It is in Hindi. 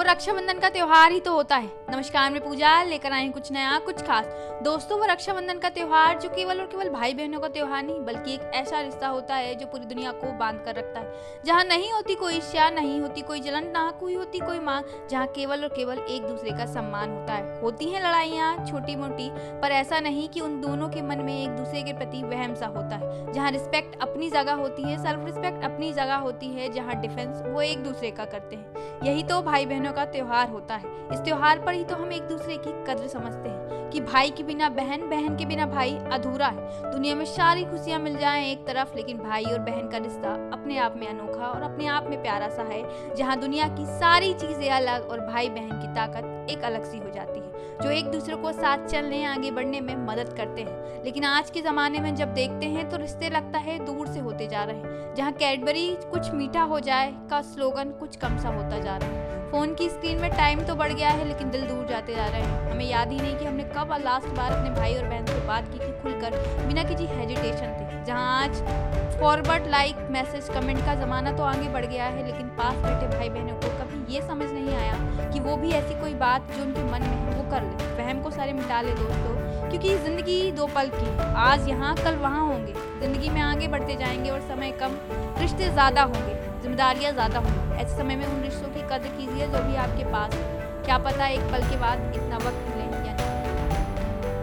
वो रक्षाबंधन का त्योहार ही तो होता है। नमस्कार, मैं पूजा, लेकर आए कुछ नया, कुछ खास। दोस्तों, वो रक्षाबंधन का त्योहार जो केवल और केवल भाई बहनों का त्योहार नहीं, बल्कि एक ऐसा रिश्ता होता है जो पूरी दुनिया को बाँध कर रखता है। जहाँ नहीं होती कोई ईर्ष्या, नहीं होती कोई जलन, ना कोई होती कोई मांग, जहाँ केवल और केवल एक दूसरे का सम्मान होता है। होती हैं लड़ाइयाँ छोटी मोटी पर ऐसा नहीं कि उन दोनों के मन में एक दूसरे के प्रति वहम सा होता है। जहाँ रिस्पेक्ट अपनी जगह होती है, सेल्फ रिस्पेक्ट अपनी जगह होती है, जहाँ डिफेंस वो एक दूसरे का करते हैं। यही तो भाई बहनों का त्योहार होता है। इस त्योहार पर ही तो हम एक दूसरे की कद्र समझते हैं कि भाई के बिना बहन बहन के बिना भाई अधूरा है। दुनिया में सारी खुशियाँ मिल जाएँ एक तरफ़, लेकिन भाई और बहन का रिश्ता अपने आप में अनोखा और अपने आप में प्यारा सा है, जहाँ दुनिया की सारी चीज़ें अलग और भाई बहन की ताकत एक अलग सी हो जाती है, जो एक दूसरे को साथ चलने, आगे बढ़ने में मदद करते हैं। लेकिन आज के ज़माने में जब देखते हैं तो रिश्ते लगता है दूर से होते जा रहे हैं, जहाँ कैडबरी कुछ मीठा हो जाए का स्लोगन कुछ कम सा होता जा रहा है। फ़ोन की स्क्रीन में टाइम तो बढ़ गया है, लेकिन दिल दूर जाते जा रहे हैं। हमें याद ही नहीं कि हमने कब लास्ट बार अपने भाई और बहन से बात की थी खुलकर। बिना किसी हेजिटेशन थे जहाँ आज फॉरवर्ड लाइक मैसेज कमेंट का ज़माना तो आगे बढ़ गया है, लेकिन पास बैठे भाई बहनों को कभी ये समझ नहीं आया कि वो भी ऐसी कोई बात जो उनके मन में है, वो कर ले। वहम को सारे मिटा ले दोस्तों, क्योंकि ज़िंदगी दो पल की आज यहाँ, कल वहाँ होंगे। ज़िंदगी में आगे बढ़ते जाएँगे और समय कम, रिश्ते ज़्यादा होंगे, जिम्मेदारियाँ ज़्यादा होंगी। ऐसे समय में उन रिश्तों की कदर कीजिए जो भी आपके पास क्या पता एक पल के बाद इतना वक्त मिले।